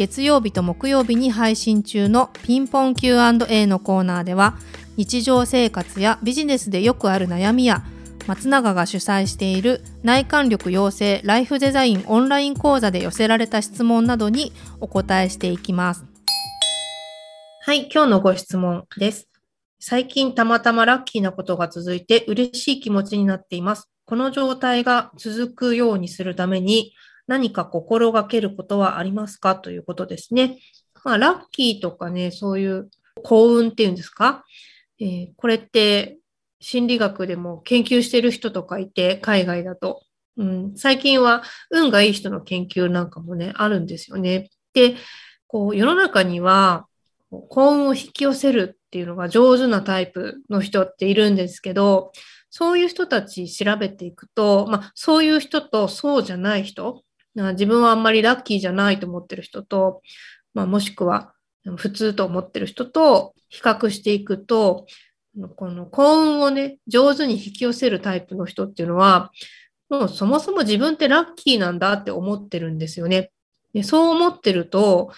月曜日と木曜日に配信中のピンポン Q&A のコーナーでは日常生活やビジネスでよくある悩みや松永が主催している内観力養成ライフデザインオンライン講座で寄せられた質問などにお答えしていきます。はい、今日のご質問です。最近たまたまラッキーなことが続いて嬉しい気持ちになっています。この状態が続くようにするために何か心がけることはありますかということですね。まあ、ラッキーとかね、そういう幸運っていうんですか、えー、これって心理学でも研究してる人とかいて、海外だと。うん、最近は運がいい人の研究なんかもね、あるんですよね。で、こう世の中には幸運を引き寄せるっていうのが上手なタイプの人っているんですけど、そういう人たち調べていくと、まあ、そういう人とそうじゃない人、自分はあんまりラッキーじゃないと思ってる人と、まあ、もしくは普通と思ってる人と比較していくと、この幸運をね、上手に引き寄せるタイプの人っていうのは、もうそもそも自分ってラッキーなんだって思ってるんですよね。でそう思ってると、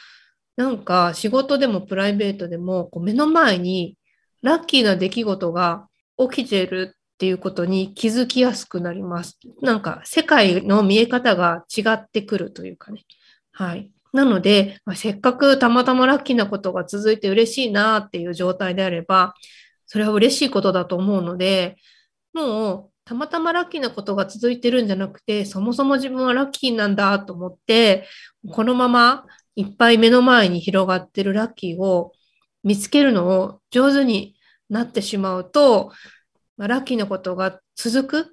なんか仕事でもプライベートでもこう目の前にラッキーな出来事が起きてるっていうことに気づきやすくなります。なんか世界の見え方が違ってくるというかね。はい。なので、まあ、せっかくたまたまラッキーなことが続いて嬉しいなっていう状態であれば、それは嬉しいことだと思うので、もうたまたまラッキーなことが続いてるんじゃなくて、そもそも自分はラッキーなんだと思って、このままいっぱい目の前に広がってるラッキーを見つけるのを上手になってしまうと、まあ、ラッキーなことが続くっ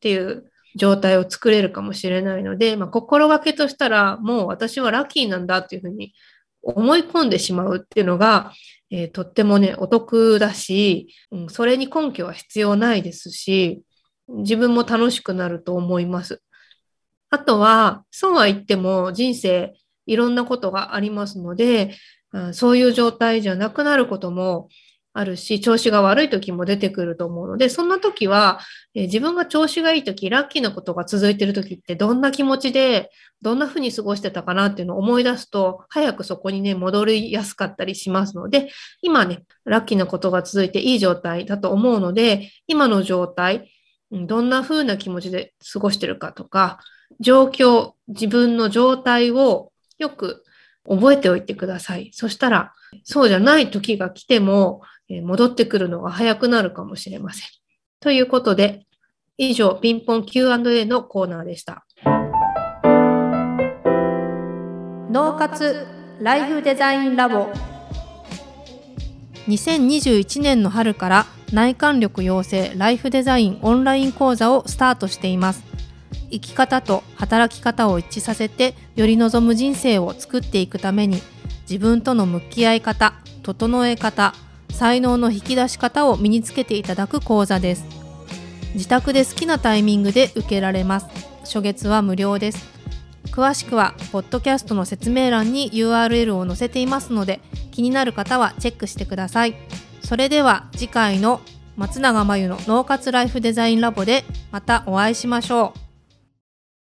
ていう状態を作れるかもしれないので、まあ、心がけとしたら、もう私はラッキーなんだっていうふうに思い込んでしまうっていうのが、えー、とってもね、お得だし、うん、それに根拠は必要ないですし、自分も楽しくなると思います。あとは、そうは言っても人生いろんなことがありますので、うんそういう状態じゃなくなることもあるし、調子が悪い時も出てくると思うので、そんな時は、えー、自分が調子がいい時、ラッキーなことが続いてる時ってどんな気持ちで、どんな風に過ごしてたかなっていうのを思い出すと、早くそこにね、戻りやすかったりしますので、今ね、ラッキーなことが続いていい状態だと思うので、今の状態、どんな風な気持ちで過ごしてるかとか、状況、自分の状態をよく覚えておいてください。そしたら、そうじゃない時が来ても、戻ってくるのが早くなるかもしれません。ということで、以上、ピンポン Q&A のコーナーでした。脳活ライフデザインラボ2021年の春から内観力養成ライフデザインオンライン講座をスタートしています生き方と働き方を一致させてより望む人生を作っていくために自分との向き合い方整え方才能の引き出し方を身につけていただく講座です。自宅で好きなタイミングで受けられます。初月は無料です。詳しくはポッドキャストの説明欄に URL を載せていますので気になる方はチェックしてください。それでは次回の松永真由の脳活ライフデザインラボでまたお会いしましょう。